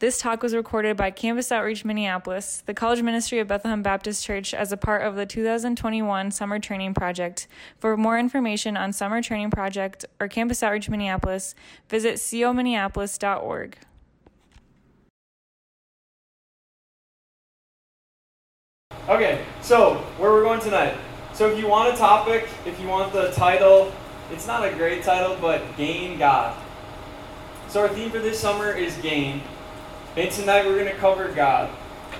This talk was recorded by Campus Outreach Minneapolis, the College Ministry of Bethlehem Baptist Church, as a part of the 2021 Summer Training Project. For more information on Summer Training Project or Campus Outreach Minneapolis, visit cominneapolis.org. Okay, so where we're going tonight. So if you want a topic, if you want the title, it's not a great title, but Gain God. So our theme for this summer is Gain. And tonight we're going to cover God.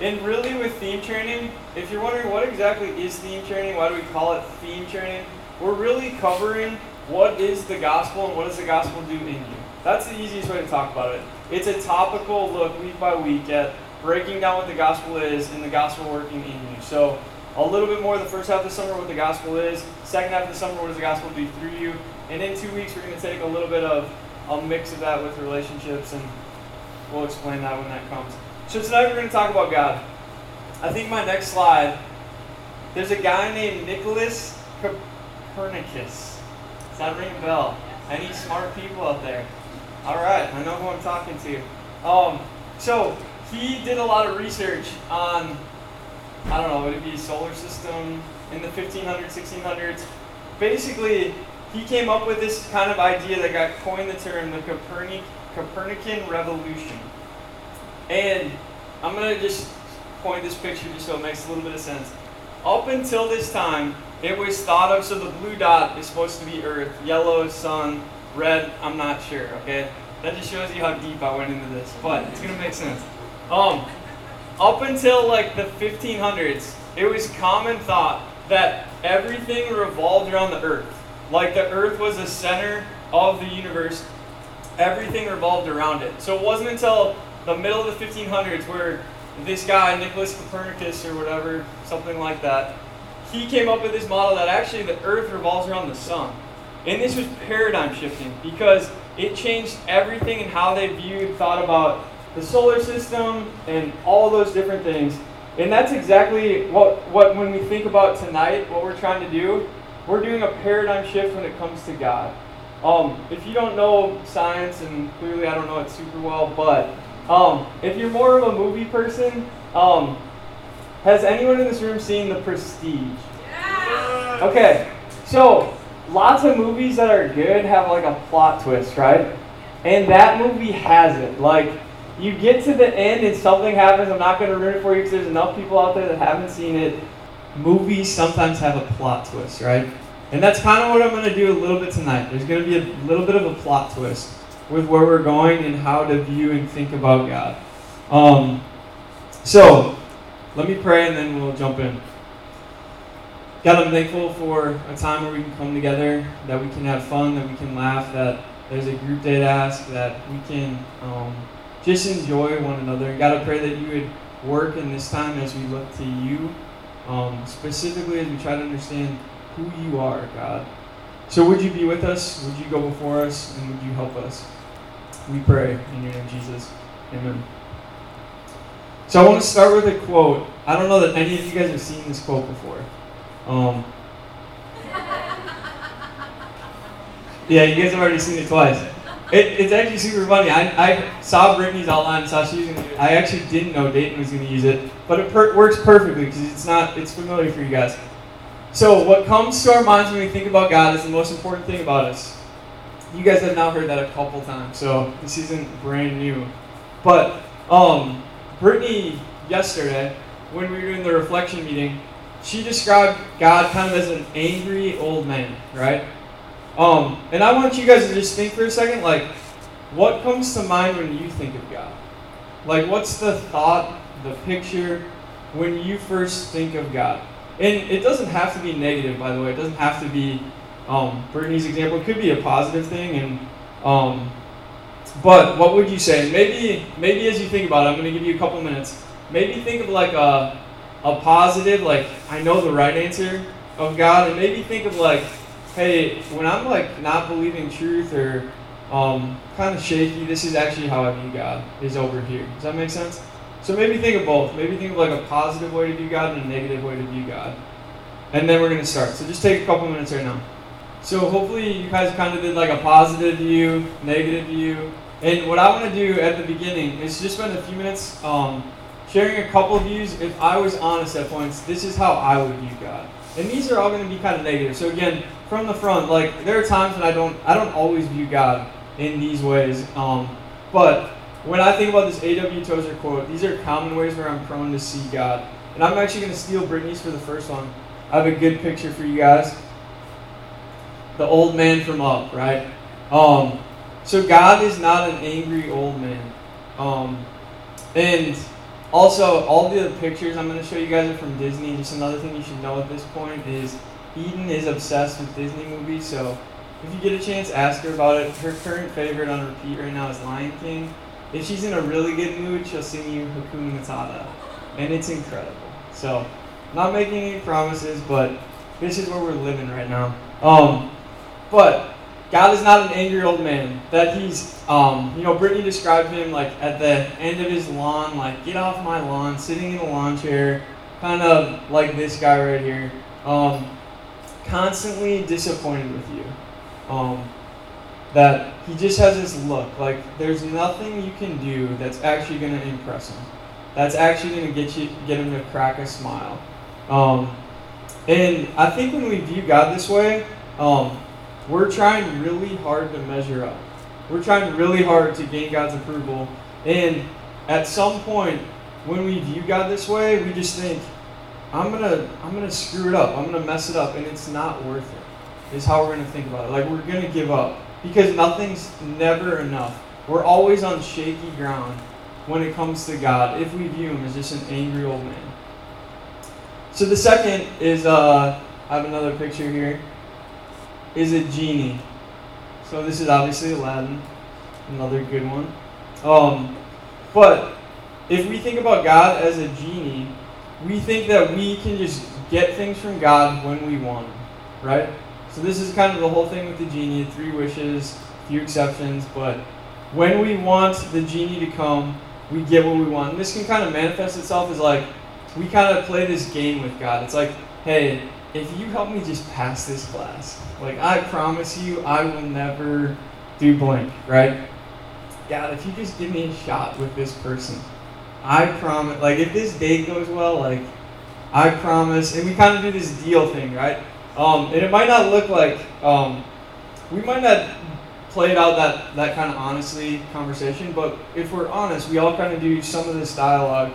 And really, with theme training, if you're wondering what exactly is theme training, why do we call it theme training? We're really covering what is the gospel and what does the gospel do in you. That's the easiest way to talk about it. It's a topical look week by week at breaking down what the gospel is and the gospel working in you. So, a little bit more the first half of the summer, what the gospel is. Second half of the summer, what does the gospel do through you? And in two weeks, we're going to take a little bit of a mix of that with relationships and We'll explain that when that comes. So tonight we're going to talk about God. I think my next slide, there's a guy named Nicholas Copernicus. Does that ring a bell? Any smart people out there? All right, I know who I'm talking to. Um, so he did a lot of research on, I don't know, would it be solar system in the 1500s, 1600s? Basically, he came up with this kind of idea that got coined the term the Copernic Copernican revolution. And I'm going to just point this picture just so it makes a little bit of sense. Up until this time, it was thought of, so the blue dot is supposed to be Earth, yellow sun, red, I'm not sure, okay? That just shows you how deep I went into this, but it's going to make sense. Um, up until like the 1500s, it was common thought that everything revolved around the Earth. Like the Earth was the center of the universe everything revolved around it. So it wasn't until the middle of the 1500s where this guy, Nicholas Copernicus or whatever, something like that, he came up with this model that actually the earth revolves around the sun. And this was paradigm shifting because it changed everything and how they viewed, thought about the solar system and all those different things. And that's exactly what, what when we think about tonight, what we're trying to do, we're doing a paradigm shift when it comes to God. Um, if you don't know science, and clearly I don't know it super well, but um, if you're more of a movie person, um, has anyone in this room seen The Prestige? Yeah. Okay, so lots of movies that are good have like a plot twist, right? And that movie has it. Like, you get to the end and something happens. I'm not going to ruin it for you because there's enough people out there that haven't seen it. Movies sometimes have a plot twist, right? And that's kind of what I'm going to do a little bit tonight. There's going to be a little bit of a plot twist with where we're going and how to view and think about God. Um, so, let me pray and then we'll jump in. God, I'm thankful for a time where we can come together, that we can have fun, that we can laugh, that there's a group date ask, that we can um, just enjoy one another. And God, I pray that you would work in this time as we look to you, um, specifically as we try to understand who you are, God. So would you be with us? Would you go before us? And would you help us? We pray in your name, Jesus. Amen. So I want to start with a quote. I don't know that any of you guys have seen this quote before. Um, yeah, you guys have already seen it twice. It, it's actually super funny. I, I saw Brittany's outline, saw she was going to I actually didn't know Dayton was to use it, but it per- works perfectly because it's not. It's familiar for you guys. So, what comes to our minds when we think about God is the most important thing about us. You guys have now heard that a couple times, so this isn't brand new. But um, Brittany, yesterday, when we were doing the reflection meeting, she described God kind of as an angry old man, right? Um, and I want you guys to just think for a second, like, what comes to mind when you think of God? Like, what's the thought, the picture, when you first think of God? And it doesn't have to be negative, by the way. It doesn't have to be um, Brittany's example. It could be a positive thing. And um, but what would you say? Maybe maybe as you think about it, I'm going to give you a couple minutes. Maybe think of like a a positive, like I know the right answer of God, and maybe think of like, hey, when I'm like not believing truth or um, kind of shaky, this is actually how I view God is over here. Does that make sense? So maybe think of both. Maybe think of like a positive way to view God and a negative way to view God. And then we're going to start. So just take a couple minutes right now. So hopefully you guys kind of did like a positive view, negative view, And what I want to do at the beginning is just spend a few minutes um, sharing a couple views. If I was honest at points, this is how I would view God. And these are all going to be kind of negative. So again, from the front, like there are times when I don't, I don't always view God in these ways. Um, but when I think about this A.W. Tozer quote, these are common ways where I'm prone to see God. And I'm actually going to steal Brittany's for the first one. I have a good picture for you guys. The old man from Up, right? Um, so God is not an angry old man. Um, and also, all the other pictures I'm going to show you guys are from Disney. Just another thing you should know at this point is Eden is obsessed with Disney movies. So if you get a chance, ask her about it. Her current favorite on repeat right now is Lion King. If she's in a really good mood, she'll sing you Hakuna Matata, and it's incredible. So, not making any promises, but this is where we're living right now. Um, but God is not an angry old man. That he's, um, you know, Brittany described him like at the end of his lawn, like get off my lawn, sitting in a lawn chair, kind of like this guy right here, um, constantly disappointed with you. Um, that he just has this look like there's nothing you can do that's actually going to impress him. That's actually going to get you get him to crack a smile. Um, and I think when we view God this way, um, we're trying really hard to measure up. We're trying really hard to gain God's approval. And at some point, when we view God this way, we just think, I'm gonna I'm gonna screw it up. I'm gonna mess it up, and it's not worth it. Is how we're gonna think about it. Like we're gonna give up because nothing's never enough. We're always on shaky ground when it comes to God if we view Him as just an angry old man. So the second is uh, I have another picture here. Is a genie. So this is obviously Aladdin, another good one. Um, but if we think about God as a genie, we think that we can just get things from God when we want right? So this is kind of the whole thing with the genie, three wishes, few exceptions, but when we want the genie to come, we get what we want. And this can kind of manifest itself as like we kind of play this game with God. It's like, hey, if you help me just pass this class, like I promise you I will never do blank, right? God, if you just give me a shot with this person, I promise like if this date goes well, like I promise and we kind of do this deal thing, right? Um, and it might not look like um, we might not play it out that, that kind of honestly conversation, but if we're honest, we all kind of do some of this dialogue.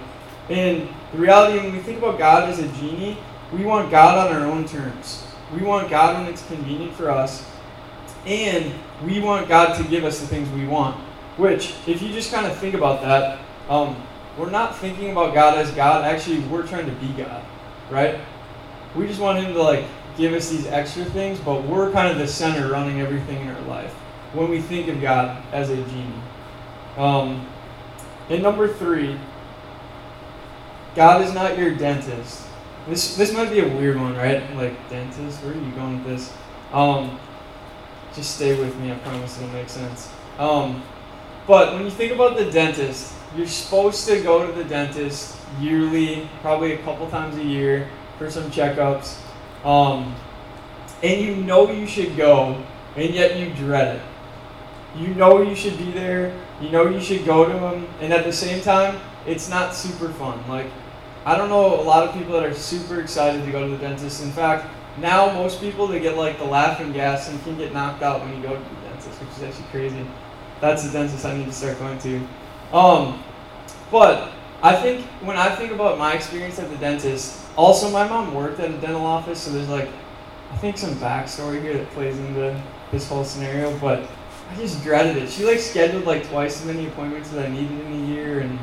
And the reality, when we think about God as a genie, we want God on our own terms. We want God when it's convenient for us. And we want God to give us the things we want. Which, if you just kind of think about that, um, we're not thinking about God as God. Actually, we're trying to be God, right? We just want Him to like give us these extra things, but we're kind of the center running everything in our life when we think of God as a genie. Um, and number three, God is not your dentist. This this might be a weird one, right? Like dentist, where are you going with this? Um, just stay with me. I promise it'll make sense. Um, but when you think about the dentist, you're supposed to go to the dentist yearly, probably a couple times a year for some checkups. Um, and you know you should go, and yet you dread it. You know you should be there. You know you should go to them, and at the same time, it's not super fun. Like, I don't know a lot of people that are super excited to go to the dentist. In fact, now most people they get like the laughing gas and can get knocked out when you go to the dentist, which is actually crazy. That's the dentist I need to start going to. Um, but I think when I think about my experience at the dentist, also my mom worked at a dental office, so there's like I think some backstory here that plays into this whole scenario. But I just dreaded it. She like scheduled like twice as many appointments that I needed in a year, and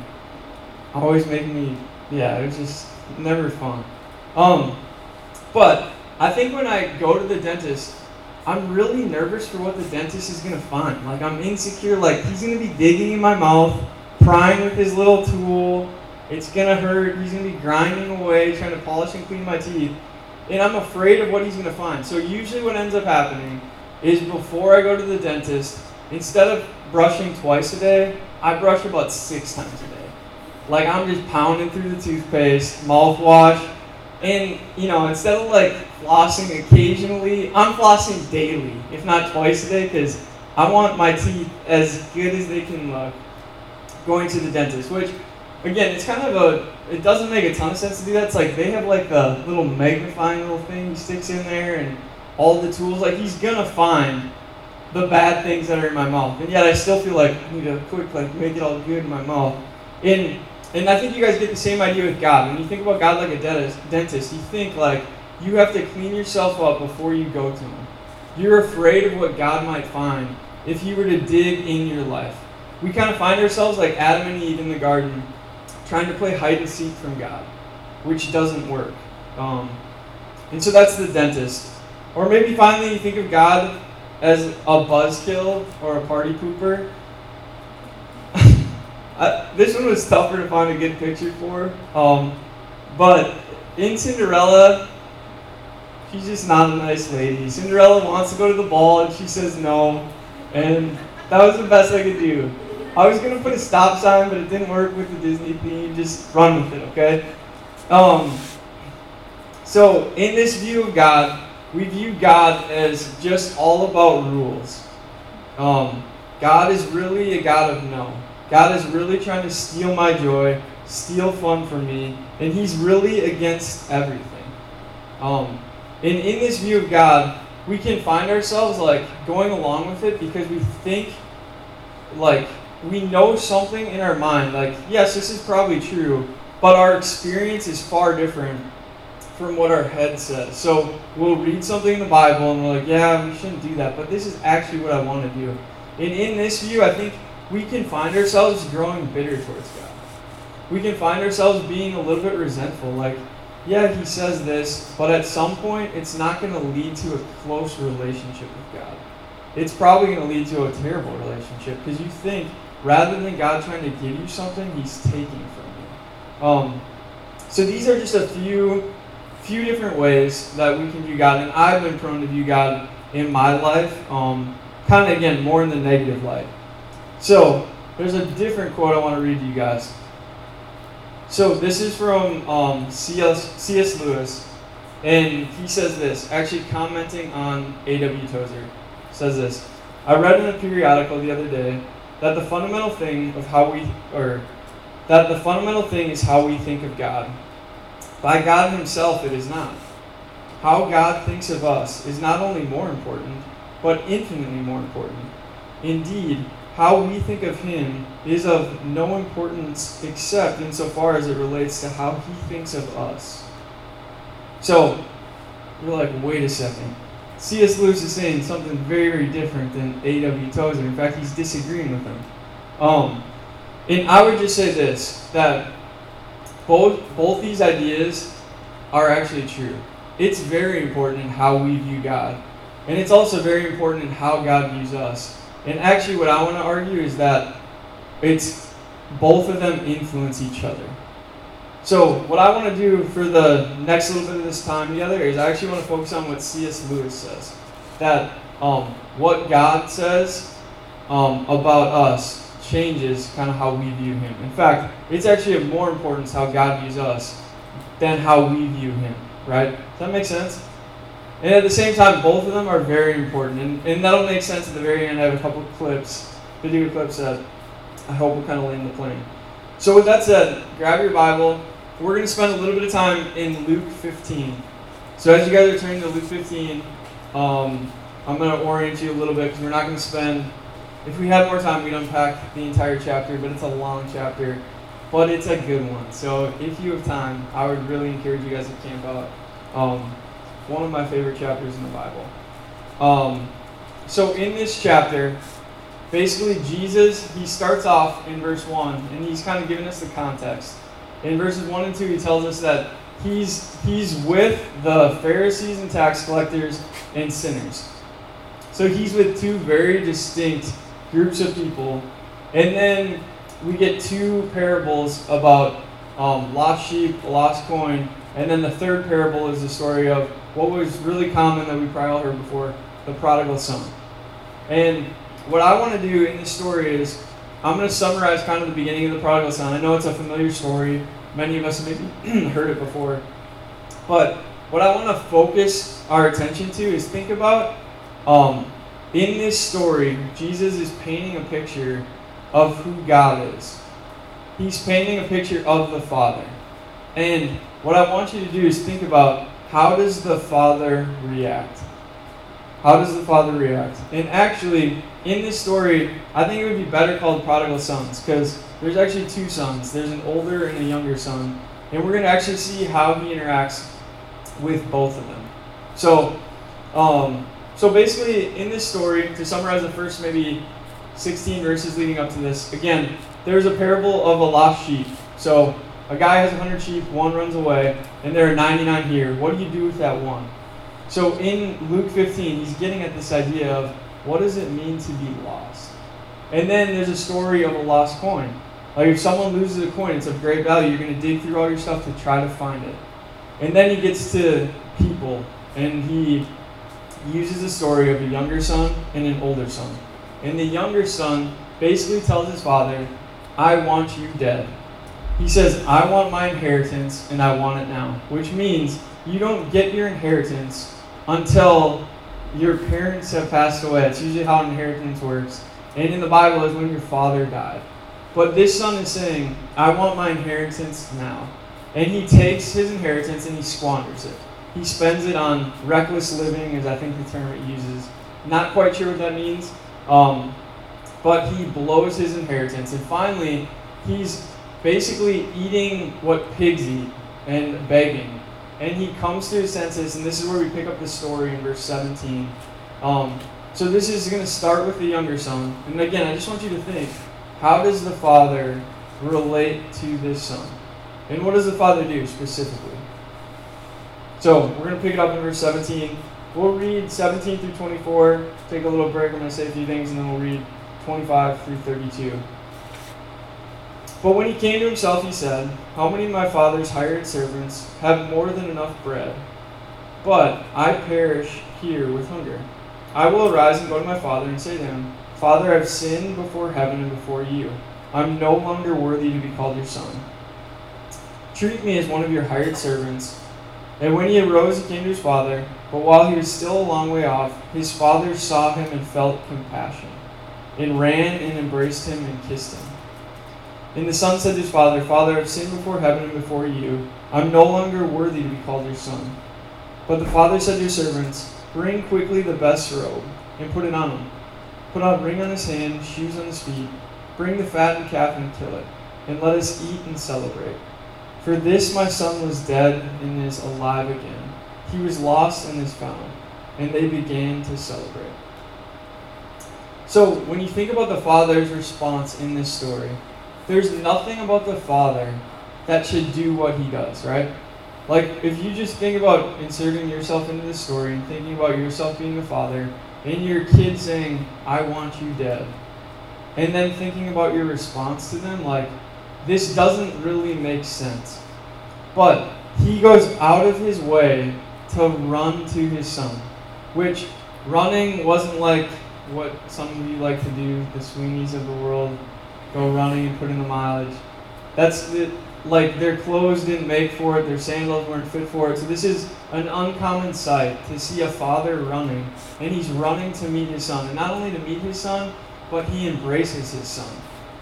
always making me yeah, it was just never fun. Um, but I think when I go to the dentist, I'm really nervous for what the dentist is gonna find. Like I'm insecure. Like he's gonna be digging in my mouth, prying with his little tool. It's gonna hurt. He's gonna be grinding away, trying to polish and clean my teeth, and I'm afraid of what he's gonna find. So usually, what ends up happening is before I go to the dentist, instead of brushing twice a day, I brush about six times a day. Like I'm just pounding through the toothpaste, mouthwash, and you know, instead of like flossing occasionally, I'm flossing daily, if not twice a day, because I want my teeth as good as they can look going to the dentist, which again, it's kind of a, it doesn't make a ton of sense to do that. It's like they have like a little magnifying little thing he sticks in there and all the tools. Like he's gonna find the bad things that are in my mouth. And yet I still feel like I need to quick like make it all good in my mouth. And and I think you guys get the same idea with God. When you think about God like a dentist, dentist, you think like you have to clean yourself up before you go to him. You're afraid of what God might find if he were to dig in your life. We kind of find ourselves like Adam and Eve in the garden, trying to play hide and seek from God, which doesn't work. Um, and so that's the dentist. Or maybe finally you think of God as a buzzkill or a party pooper. I, this one was tougher to find a good picture for. Um, but in Cinderella, she's just not a nice lady. Cinderella wants to go to the ball and she says no. And that was the best I could do. I was gonna put a stop sign, but it didn't work with the Disney theme. Just run with it, okay? Um, so in this view of God, we view God as just all about rules. Um, God is really a God of no. God is really trying to steal my joy, steal fun from me, and He's really against everything. Um, and in this view of God, we can find ourselves like going along with it because we think like we know something in our mind, like, yes, this is probably true, but our experience is far different from what our head says. So we'll read something in the Bible and we're like, yeah, we shouldn't do that, but this is actually what I want to do. And in this view, I think we can find ourselves growing bitter towards God. We can find ourselves being a little bit resentful. Like, yeah, he says this, but at some point, it's not going to lead to a close relationship with God. It's probably going to lead to a terrible relationship because you think rather than God trying to give you something, He's taking from you. Um, so these are just a few few different ways that we can view God, and I've been prone to view God in my life, um, kind of again more in the negative light. So there's a different quote I want to read to you guys. So this is from um, C.S. C.S. Lewis, and he says this, actually commenting on A.W. Tozer, says this. I read in a periodical the other day that the fundamental thing of how we, or that the fundamental thing is how we think of God. By God Himself, it is not. How God thinks of us is not only more important, but infinitely more important. Indeed, how we think of Him is of no importance except insofar as it relates to how He thinks of us. So, you're like, wait a second. C.S. Lewis is saying something very, very different than A.W. Tozer. In fact, he's disagreeing with him. Um, and I would just say this that both both these ideas are actually true. It's very important in how we view God. And it's also very important in how God views us. And actually what I want to argue is that it's both of them influence each other. So, what I want to do for the next little bit of this time together is I actually want to focus on what C.S. Lewis says. That um, what God says um, about us changes kind of how we view Him. In fact, it's actually of more importance how God views us than how we view Him, right? Does that make sense? And at the same time, both of them are very important. And, and that'll make sense at the very end. I have a couple clips, video clips that I hope will kind of land the plane. So, with that said, grab your Bible we're going to spend a little bit of time in Luke 15. So as you guys are turning to Luke 15, um, I'm going to orient you a little bit because we're not going to spend. If we had more time, we'd unpack the entire chapter, but it's a long chapter. But it's a good one. So if you have time, I would really encourage you guys to camp out. Um, one of my favorite chapters in the Bible. Um, so in this chapter, basically Jesus, he starts off in verse 1, and he's kind of giving us the context. In verses 1 and 2, he tells us that he's, he's with the Pharisees and tax collectors and sinners. So he's with two very distinct groups of people. And then we get two parables about um, lost sheep, lost coin. And then the third parable is the story of what was really common that we probably all heard before the prodigal son. And what I want to do in this story is I'm going to summarize kind of the beginning of the prodigal son. I know it's a familiar story. Many of us have maybe heard it before. But what I want to focus our attention to is think about um, in this story, Jesus is painting a picture of who God is. He's painting a picture of the Father. And what I want you to do is think about how does the Father react? How does the Father react? And actually, in this story, I think it would be better called prodigal sons because there's actually two sons. There's an older and a younger son. And we're going to actually see how he interacts with both of them. So, um, so basically, in this story, to summarize the first maybe 16 verses leading up to this, again, there's a parable of a lost sheep. So, a guy has 100 sheep, one runs away, and there are 99 here. What do you do with that one? So, in Luke 15, he's getting at this idea of what does it mean to be lost? And then there's a story of a lost coin. Like, if someone loses a coin, it's of great value. You're going to dig through all your stuff to try to find it. And then he gets to people, and he uses the story of a younger son and an older son. And the younger son basically tells his father, I want you dead. He says, I want my inheritance and I want it now. Which means you don't get your inheritance until your parents have passed away. It's usually how inheritance works. And in the Bible is when your father died. But this son is saying, I want my inheritance now. And he takes his inheritance and he squanders it. He spends it on reckless living, is I think the term it uses. Not quite sure what that means. Um, but he blows his inheritance. And finally, he's basically eating what pigs eat and begging. And he comes to his senses, and this is where we pick up the story in verse 17. Um, so this is going to start with the younger son. And again, I just want you to think how does the father relate to this son? And what does the father do specifically? So we're going to pick it up in verse 17. We'll read 17 through 24, take a little break. I'm going to say a few things, and then we'll read 25 through 32. But when he came to himself, he said, How many of my father's hired servants have more than enough bread? But I perish here with hunger. I will arise and go to my father and say to him, Father, I've sinned before heaven and before you. I'm no longer worthy to be called your son. Treat me as one of your hired servants. And when he arose, he came to his father. But while he was still a long way off, his father saw him and felt compassion, and ran and embraced him and kissed him. And the son said to his father, Father, I've sinned before heaven and before you. I'm no longer worthy to be called your son. But the father said to his servants, Bring quickly the best robe, and put it on him. Put on a ring on his hand, shoes on his feet. Bring the fattened calf and kill it, and let us eat and celebrate. For this my son was dead and is alive again. He was lost and is found. And they began to celebrate. So, when you think about the father's response in this story, there's nothing about the father that should do what he does, right? Like, if you just think about inserting yourself into the story and thinking about yourself being the father, and your kid saying, I want you dead, and then thinking about your response to them, like, this doesn't really make sense. But he goes out of his way to run to his son, which running wasn't like what some of you like to do, the swingies of the world, go running and put in the mileage. That's the, like their clothes didn't make for it, their sandals weren't fit for it. So this is an uncommon sight to see a father running, and he's running to meet his son. And not only to meet his son, but he embraces his son.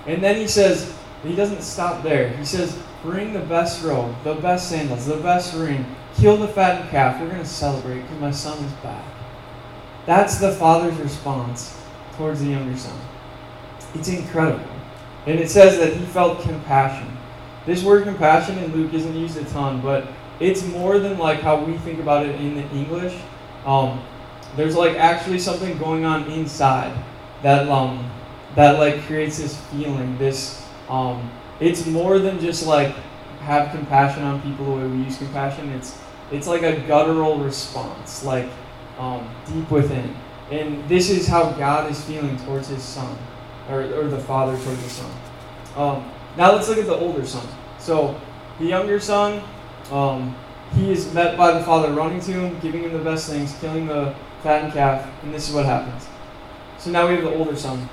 And then he says, he doesn't stop there. He says, Bring the best robe, the best sandals, the best ring. Kill the fattened calf. We're going to celebrate because my son is back. That's the father's response towards the younger son. It's incredible. And it says that he felt compassion. This word compassion in Luke isn't used a ton, but it's more than like how we think about it in the English. Um, there's like actually something going on inside that um, that like creates this feeling, this um, it's more than just like have compassion on people the way we use compassion. It's it's like a guttural response, like um, deep within. And this is how God is feeling towards His Son, or, or the Father towards the Son. Um, now let's look at the older son. So the younger son, um, he is met by the father running to him, giving him the best things, killing the fattened calf, and this is what happens. So now we have the older son.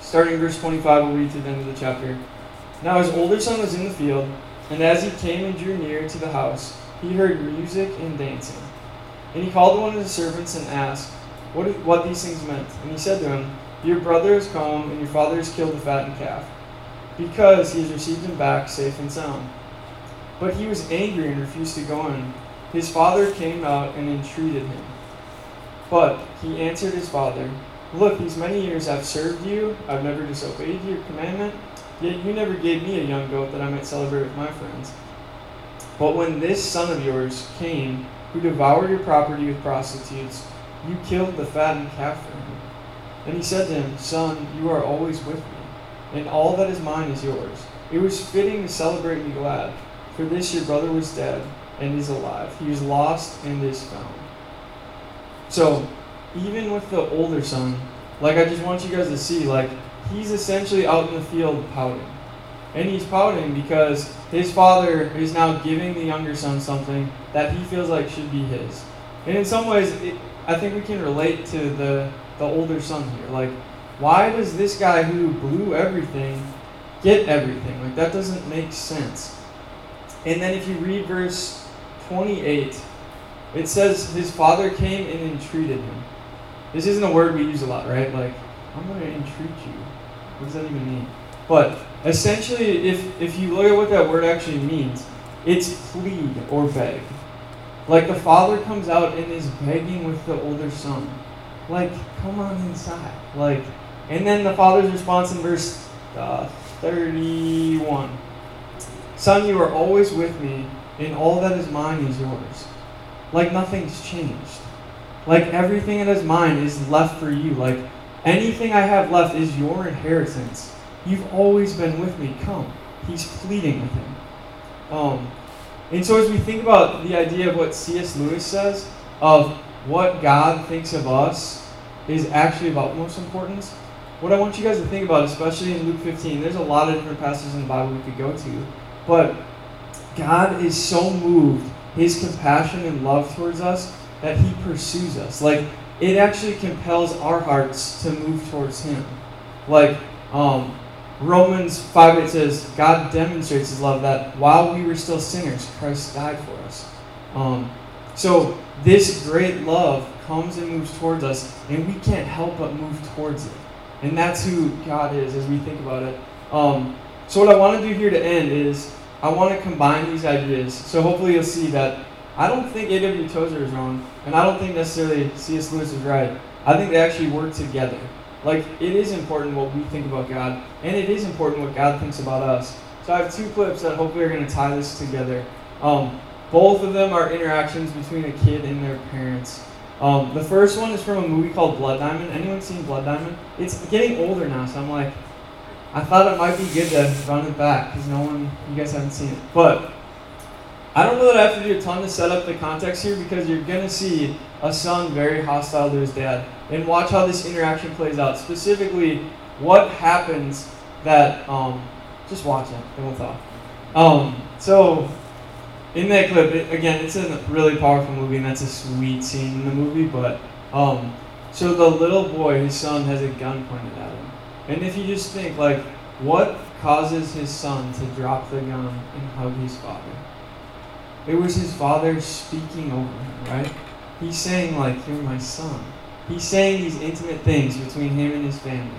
Starting in verse 25, we'll read to the end of the chapter. Now his older son was in the field, and as he came and drew near to the house, he heard music and dancing. And he called one of his servants and asked, what, what these things meant. And he said to him, Your brother has come, and your father has killed the fattened calf, because he has received him back safe and sound. But he was angry and refused to go in. His father came out and entreated him. But he answered his father, Look, these many years I've served you, I've never disobeyed your commandment, yet you never gave me a young goat that I might celebrate with my friends. But when this son of yours came, who devoured your property with prostitutes, you killed the fattened calf for him. And he said to him, Son, you are always with me, and all that is mine is yours. It was fitting to celebrate me glad, for this your brother was dead and is alive. He was lost and is found. So, even with the older son, like I just want you guys to see, like he's essentially out in the field pouting. And he's pouting because his father is now giving the younger son something that he feels like should be his. And in some ways, it, I think we can relate to the, the older son here. Like, why does this guy who blew everything get everything? Like, that doesn't make sense. And then if you read verse 28, it says his father came and entreated him. This isn't a word we use a lot, right? Like, I'm going to entreat you. What does that even mean? But essentially, if, if you look at what that word actually means, it's plead or beg. Like the father comes out and is begging with the older son. Like, come on inside. Like, and then the father's response in verse uh, 31 Son, you are always with me, and all that is mine is yours. Like nothing's changed. Like everything that is mine is left for you. Like anything I have left is your inheritance. You've always been with me. Come. He's pleading with him. Um, and so as we think about the idea of what C.S. Lewis says of what God thinks of us is actually of utmost importance, what I want you guys to think about, especially in Luke 15, there's a lot of different passages in the Bible we could go to, but God is so moved, his compassion and love towards us, that he pursues us. Like, it actually compels our hearts to move towards him. Like, um, Romans 5 it says, God demonstrates his love that while we were still sinners, Christ died for us. Um, so this great love comes and moves towards us, and we can't help but move towards it. And that's who God is as we think about it. Um, so what I want to do here to end is I want to combine these ideas. So hopefully you'll see that I don't think A.W. Tozer is wrong, and I don't think necessarily C.S. Lewis is right. I think they actually work together. Like, it is important what we think about God, and it is important what God thinks about us. So I have two clips that hopefully are going to tie this together. Um, both of them are interactions between a kid and their parents. Um, the first one is from a movie called Blood Diamond. Anyone seen Blood Diamond? It's getting older now, so I'm like, I thought it might be good to run it back because no one, you guys haven't seen it. But I don't know that I have to do a ton to set up the context here because you're going to see a son very hostile to his dad. And watch how this interaction plays out. Specifically, what happens that, um, just watch it, it won't talk. Um, so, in that clip, it, again, it's a really powerful movie, and that's a sweet scene in the movie, but, um, so the little boy, his son, has a gun pointed at him. And if you just think, like, what causes his son to drop the gun and hug his father? It was his father speaking over him, right? He's saying, like, you're my son. He's saying these intimate things between him and his family.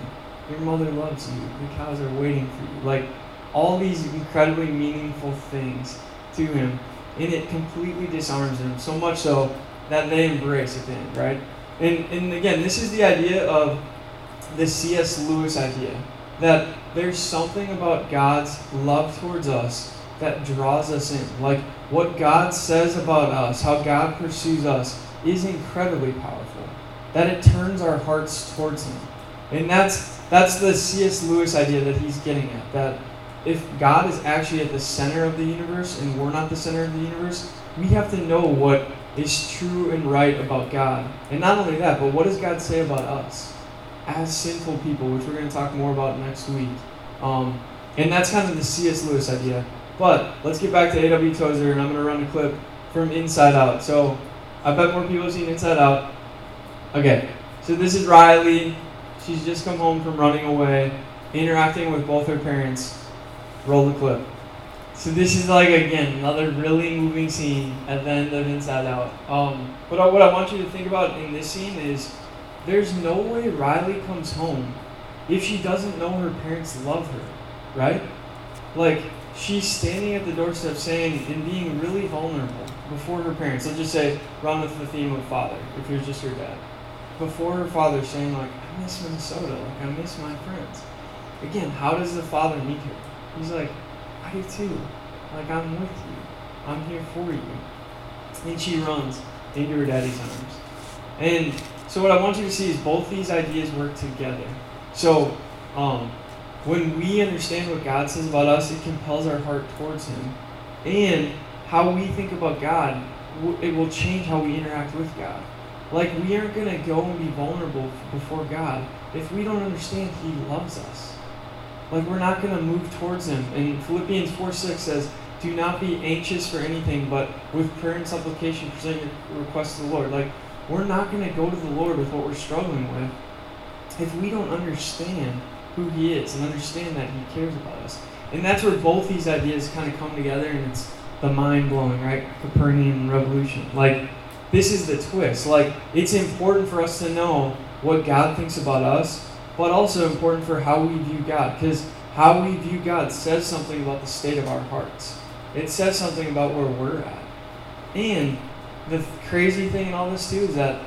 Your mother loves you. The cows are waiting for you. Like, all these incredibly meaningful things to him. And it completely disarms them so much so that they embrace it the end, right? And, and again, this is the idea of the C.S. Lewis idea that there's something about God's love towards us that draws us in. Like, what God says about us, how God pursues us, is incredibly powerful. That it turns our hearts towards Him. And that's that's the C.S. Lewis idea that he's getting at. That if God is actually at the center of the universe and we're not the center of the universe, we have to know what is true and right about God. And not only that, but what does God say about us as sinful people, which we're going to talk more about next week. Um, and that's kind of the C.S. Lewis idea. But let's get back to A.W. Tozer, and I'm going to run a clip from Inside Out. So I bet more people have seen Inside Out. Okay, so this is Riley. She's just come home from running away, interacting with both her parents. Roll the clip. So this is like again another really moving scene at the end of Inside Out. Um, but what I want you to think about in this scene is there's no way Riley comes home if she doesn't know her parents love her, right? Like, she's standing at the doorstep saying and being really vulnerable before her parents. Let's just say, run with the theme of father, if you're just her dad. Before her father saying, like, I miss Minnesota, like, I miss my friends. Again, how does the father meet her? He's like, I do too. Like, I'm with you. I'm here for you. And she runs into her daddy's arms. And so, what I want you to see is both these ideas work together. So, um, when we understand what God says about us, it compels our heart towards Him. And how we think about God, it will change how we interact with God. Like, we aren't going to go and be vulnerable before God if we don't understand He loves us. Like, we're not going to move towards Him. And Philippians 4 6 says, Do not be anxious for anything, but with prayer and supplication, present your requests to the Lord. Like, we're not going to go to the Lord with what we're struggling with if we don't understand who He is and understand that He cares about us. And that's where both these ideas kind of come together, and it's the mind blowing, right? Copernican revolution. Like, this is the twist. Like, it's important for us to know what God thinks about us, but also important for how we view God. Because how we view God says something about the state of our hearts, it says something about where we're at. And the crazy thing in all this too is that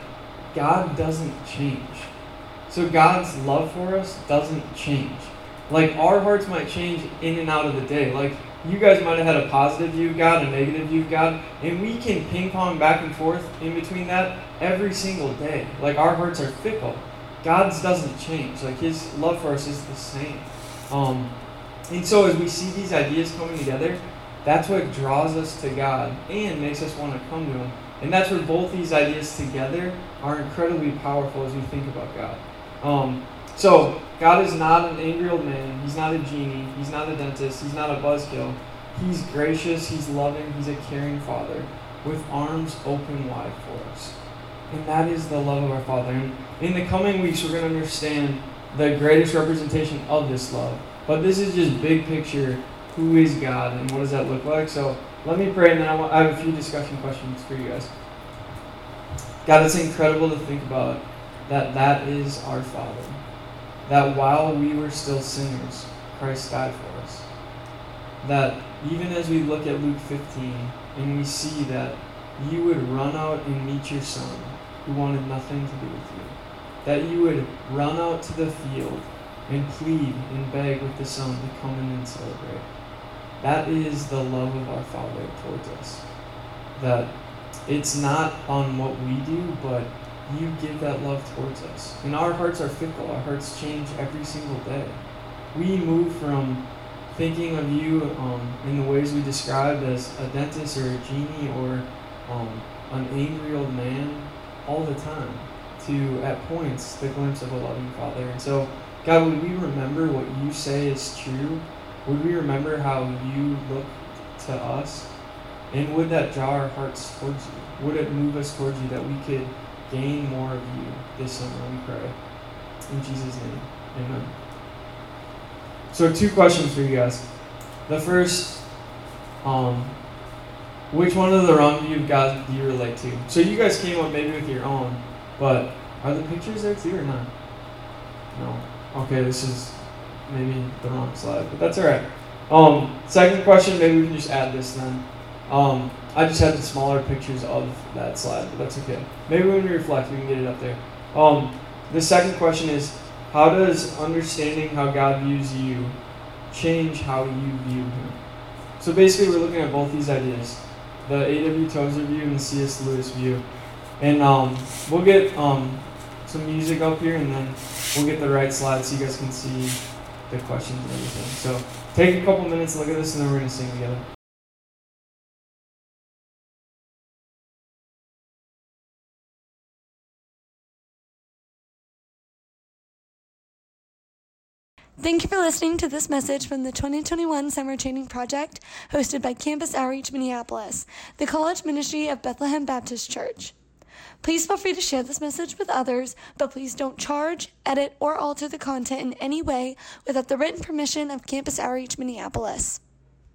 God doesn't change. So God's love for us doesn't change. Like our hearts might change in and out of the day. Like you guys might have had a positive view of God, a negative view of God, and we can ping pong back and forth in between that every single day. Like our hearts are fickle. God's doesn't change. Like His love for us is the same. Um, and so as we see these ideas coming together, that's what draws us to God and makes us want to come to Him. And that's where both these ideas together are incredibly powerful as we think about God. Um, so, God is not an angry old man. He's not a genie. He's not a dentist. He's not a buzzkill. He's gracious. He's loving. He's a caring Father with arms open wide for us. And that is the love of our Father. And in the coming weeks, we're going to understand the greatest representation of this love. But this is just big picture who is God and what does that look like? So, let me pray, and then I, want, I have a few discussion questions for you guys. God, it's incredible to think about that that is our Father. That while we were still sinners, Christ died for us. That even as we look at Luke 15 and we see that you would run out and meet your son who wanted nothing to do with you. That you would run out to the field and plead and beg with the son to come in and celebrate. That is the love of our Father towards us. That it's not on what we do, but you give that love towards us. And our hearts are fickle, our hearts change every single day. We move from thinking of you um, in the ways we described as a dentist or a genie or um, an angry old man all the time to, at points, the glimpse of a loving Father. And so, God, would we remember what you say is true would we remember how you look to us? And would that draw our hearts towards you? Would it move us towards you that we could gain more of you this summer, we pray. In Jesus' name, amen. So, two questions for you guys. The first, um, which one of the wrong of God do you relate to? So, you guys came up maybe with your own, but are the pictures there too or not? No. Okay, this is maybe the wrong slide, but that's all right. Um, second question, maybe we can just add this then. Um, I just had the smaller pictures of that slide, but that's okay. Maybe when we reflect, we can get it up there. Um, the second question is, how does understanding how God views you change how you view Him? So basically, we're looking at both these ideas, the A.W. Tozer view and the C.S. Lewis view. And um, we'll get um, some music up here, and then we'll get the right slide so you guys can see the questions and everything. So take a couple minutes, look at this, and then we're going to sing together. Thank you for listening to this message from the 2021 Summer Training Project hosted by Campus Outreach Minneapolis, the college ministry of Bethlehem Baptist Church. Please feel free to share this message with others, but please don't charge, edit, or alter the content in any way without the written permission of Campus Outreach Minneapolis.